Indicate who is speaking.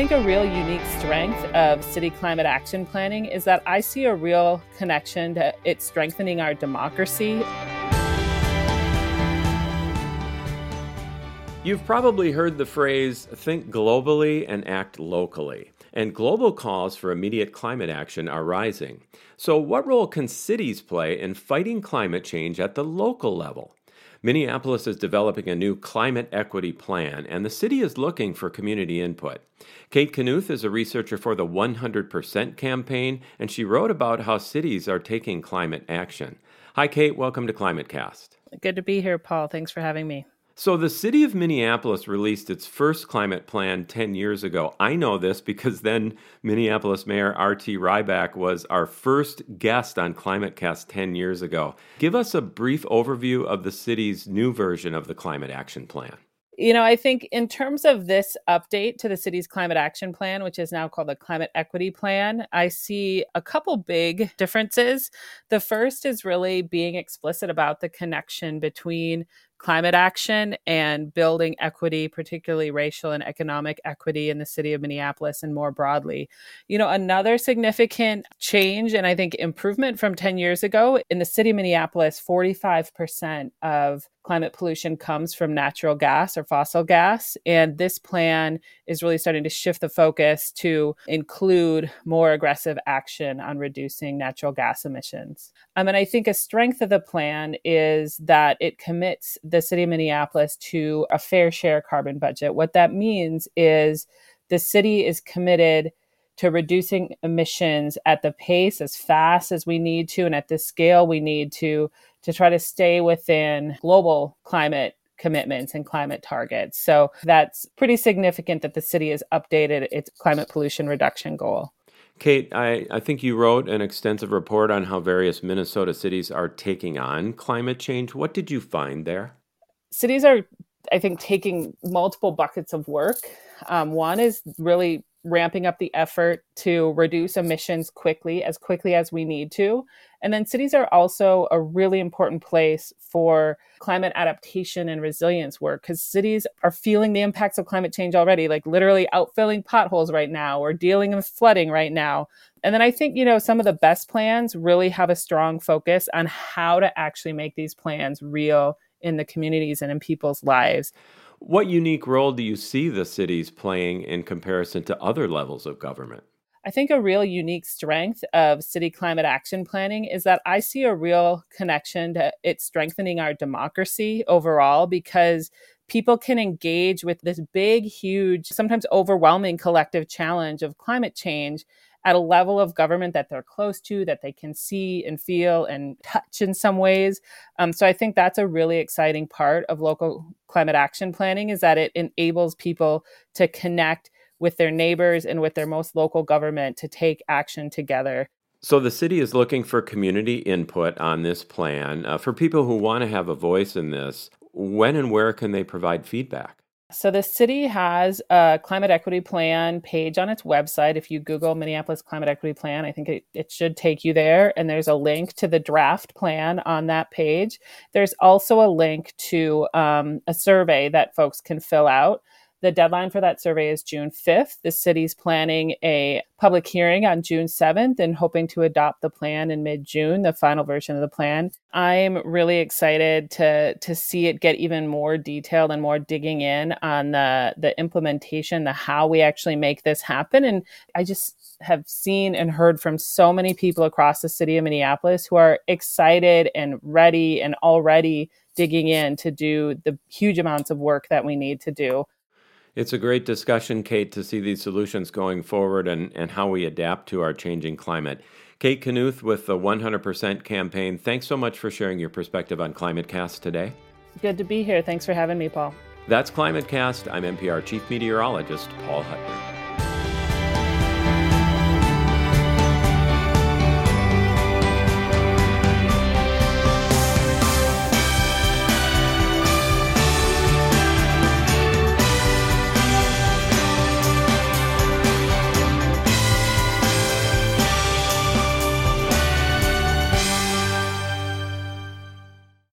Speaker 1: think a real unique strength of city climate action planning is that I see a real connection to it strengthening our democracy.
Speaker 2: You've probably heard the phrase think globally and act locally. And global calls for immediate climate action are rising. So, what role can cities play in fighting climate change at the local level? Minneapolis is developing a new climate equity plan, and the city is looking for community input. Kate Knuth is a researcher for the 100% campaign, and she wrote about how cities are taking climate action. Hi, Kate. Welcome to ClimateCast.
Speaker 1: Good to be here, Paul. Thanks for having me.
Speaker 2: So, the city of Minneapolis released its first climate plan 10 years ago. I know this because then Minneapolis Mayor R.T. Rybak was our first guest on ClimateCast 10 years ago. Give us a brief overview of the city's new version of the Climate Action Plan.
Speaker 1: You know, I think in terms of this update to the city's climate action plan, which is now called the climate equity plan, I see a couple big differences. The first is really being explicit about the connection between climate action and building equity, particularly racial and economic equity in the city of Minneapolis and more broadly. You know, another significant change and I think improvement from 10 years ago in the city of Minneapolis, 45% of climate pollution comes from natural gas or fossil gas. And this plan is really starting to shift the focus to include more aggressive action on reducing natural gas emissions. Um, and I think a strength of the plan is that it commits the city of Minneapolis to a fair share carbon budget. What that means is the city is committed to reducing emissions at the pace as fast as we need to and at the scale we need to to try to stay within global climate commitments and climate targets. So that's pretty significant that the city has updated its climate pollution reduction goal.
Speaker 2: Kate, I, I think you wrote an extensive report on how various Minnesota cities are taking on climate change. What did you find there?
Speaker 1: Cities are, I think, taking multiple buckets of work. Um, one is really ramping up the effort to reduce emissions quickly, as quickly as we need to. And then cities are also a really important place for climate adaptation and resilience work because cities are feeling the impacts of climate change already, like literally outfilling potholes right now or dealing with flooding right now. And then I think, you know, some of the best plans really have a strong focus on how to actually make these plans real in the communities and in people's lives.
Speaker 2: What unique role do you see the cities playing in comparison to other levels of government?
Speaker 1: I think a real unique strength of city climate action planning is that I see a real connection to it strengthening our democracy overall because people can engage with this big, huge, sometimes overwhelming collective challenge of climate change at a level of government that they're close to, that they can see and feel and touch in some ways. Um, so I think that's a really exciting part of local climate action planning is that it enables people to connect with their neighbors and with their most local government to take action together.
Speaker 2: So the city is looking for community input on this plan. Uh, for people who want to have a voice in this, when and where can they provide feedback?
Speaker 1: So the city has a climate equity plan page on its website. If you Google Minneapolis Climate Equity Plan, I think it, it should take you there. And there's a link to the draft plan on that page. There's also a link to um, a survey that folks can fill out. The deadline for that survey is June 5th. The city's planning a public hearing on June 7th and hoping to adopt the plan in mid June, the final version of the plan. I'm really excited to, to see it get even more detailed and more digging in on the, the implementation, the how we actually make this happen. And I just have seen and heard from so many people across the city of Minneapolis who are excited and ready and already digging in to do the huge amounts of work that we need to do.
Speaker 2: It's a great discussion, Kate, to see these solutions going forward and, and how we adapt to our changing climate. Kate Knuth with the 100% campaign, thanks so much for sharing your perspective on ClimateCast today.
Speaker 1: Good to be here. Thanks for having me, Paul.
Speaker 2: That's ClimateCast. I'm MPR Chief Meteorologist Paul Huttner.